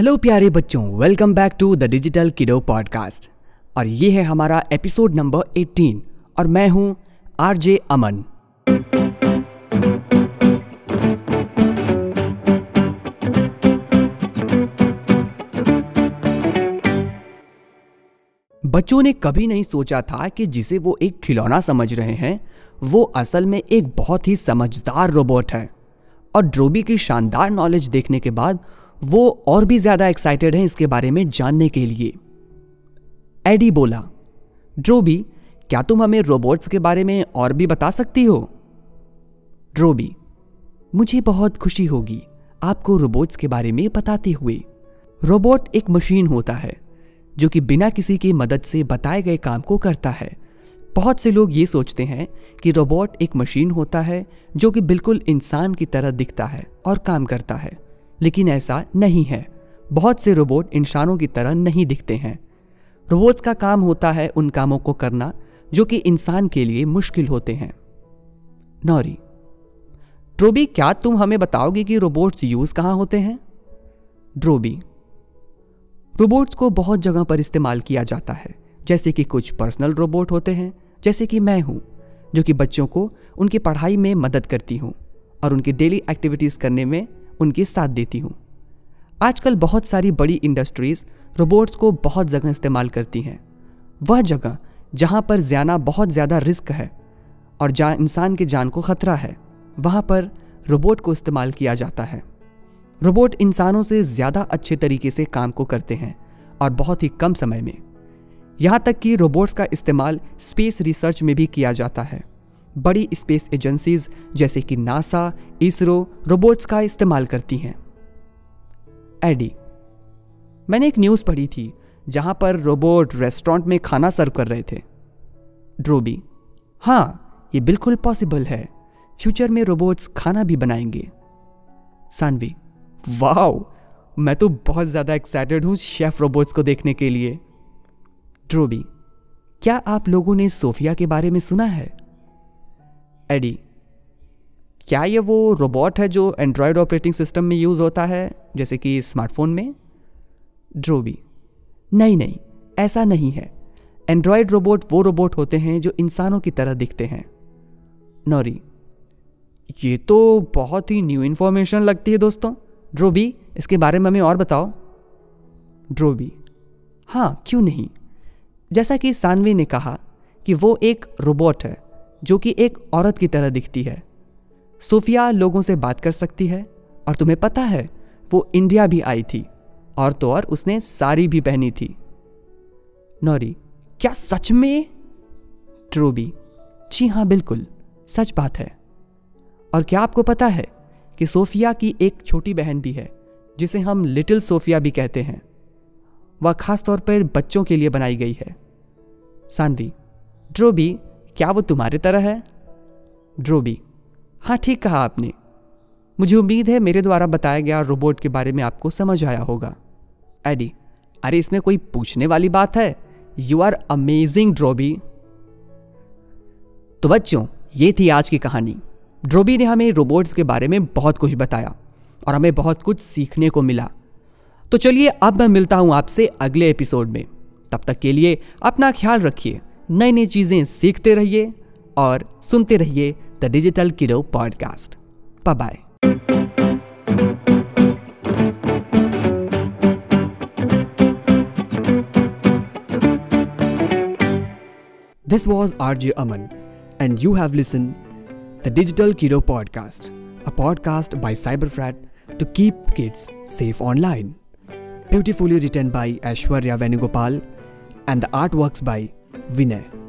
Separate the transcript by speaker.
Speaker 1: Hello प्यारे बच्चों welcome back to the digital kiddo podcast और ये है हमारा एपिसोड नंबर 18 और मैं हूँ आरजे अमन बच्चों ने कभी नहीं सोचा था कि जिसे वो एक खिलौना समझ रहे हैं, वो असल में एक बहुत ही समझदार रोबोट है। और ड्रोबी की शानदार नॉलेज देखने के बाद वो और भी ज़्यादा एक्साइटेड हैं इसके बारे में जानने के लिए। एडी बोला ड्रोबी क्या तुम हमें रोबोट्स के बारे में और भी बता सकती हो? ड्रोबी मुझे बहुत खुशी होगी आपको रोबोट्स के बारे में बताते हुए। रोबोट एक मशीन होता है, जो कि बिना किसी की मदद से बताए गए काम को करता है। बहुत से लोग ये सोचते हैं कि रोबोट एक मशीन होता है, जो कि बिल्कुल इंसान की तरह दिखता है और काम करता है। लेकिन ऐसा नहीं है। बहुत से रोबोट इंसानों की तरह नहीं दिखते हैं। रोबोट्स का काम होता है उन कामों को करना, जो कि इंसान के लिए मुश्किल होते हैं। नौरी ड्रोबी क्या तुम हमें बताओगे कि रोबोट्स यूज़ कहाँ होते हैं? ड्रोबी रोबोट्स को बहुत जगह पर इस्तेमाल किया जाता है, जैसे कि कुछ पर्सनल रोबोट होते हैं, जैसे कि मैं हूँ, जो कि बच्चों को उनकी पढ़ाई में मदद करती हूँ और उनकी डेली एक्टिविटीज़ करने में उनके साथ देती हूँ। आजकल बहुत सारी बड़ी इंडस्ट्रीज़ रोबोट्स को बहुत जगह इस्तेमाल करती हैं। वह जगह जहाँ पर जाना बहुत ज़्यादा रिस्क है और जहाँ इंसान की जान को खतरा है, वहाँ पर रोबोट को इस्तेमाल किया जाता है। रोबोट इंसानों से ज़्यादा अच्छे तरीके से काम को करते हैं और बहुत ही कम समय में। यहाँ तक कि रोबोट्स का इस्तेमाल स्पेस रिसर्च में भी किया जाता है। बड़ी स्पेस एजेंसीज जैसे कि नासा, इसरो, रोबोट्स का इस्तेमाल करती हैं। एडी, मैंने एक न्यूज़ पढ़ी थी जहाँ पर रोबोट रेस्टोरेंट में खाना सर्व कर रहे थे। ड्रोबी हाँ ये बिल्कुल पॉसिबल है। फ्यूचर में रोबोट्स खाना भी बनाएँगे। सानवी, वाओ, मैं तो बहुत ज़्यादा एक्साइटेड हूँ शेफ रोबोट्स को देखने के लिए। ड्रोबी, क्या आप लोगों ने सोफिया के बारे में सुना है? एडी क्या ये वो रोबोट है जो एंड्रॉयड ऑपरेटिंग सिस्टम में यूज़ होता है, जैसे कि स्मार्टफ़ोन में? ड्रोबी नहीं नहीं, ऐसा नहीं है। एंड्रॉयड रोबोट वो रोबोट होते हैं जो इंसानों की तरह दिखते हैं। नौरी ये तो बहुत ही न्यू इन्फॉर्मेशन लगती है दोस्तों। ड्रोबी इसके बारे में हमें और बताओ। ड्रोबी हाँ क्यों नहीं? जैसा कि सानवी ने कहा कि वो एक रोबोट है। जो कि एक औरत की तरह दिखती है। सोफिया लोगों से बात कर सकती है और तुम्हें पता है, वो इंडिया भी आई थी और तो और उसने साड़ी भी पहनी थी। नौरी, क्या सच में? ट्रूबी, जी हाँ बिल्कुल, सच बात है। और क्या आपको पता है कि सोफिया की एक छोटी बहन भी है, जिसे हम लिटिल सोफिया भी कहते हैं। वह खास तौर पर बच्चों के लिए बनाई गई है। सानवी ड्रोबी क्या वो तुम्हारी तरह है? ड्रोबी हाँ ठीक कहा आपने। मुझे उम्मीद है मेरे द्वारा बताया गया रोबोट के बारे में आपको समझ आया होगा। एडी, अरे इसमें कोई पूछने वाली बात है? यू आर अमेजिंग ड्रोबी तो बच्चों, ये थी आज की कहानी। ड्रोबी ने हमें रोबोट्स के बारे में बहुत कुछ बताया और हमें बहुत कुछ सीखने को मिला। तो चलिए अब मैं मिलता हूँ आपसे अगले एपिसोड में। तब तक के लिए अपना ख्याल रखिए। नई नई चीज़ें सीखते रहिए और सुनते रहिए the digital kiddo podcast by this was R J Aman and you have listen the digital kiddo podcast a podcast by cyber frat to keep kids safe online beautifully written by Aishwarya Venugopal and the art work by Vinay.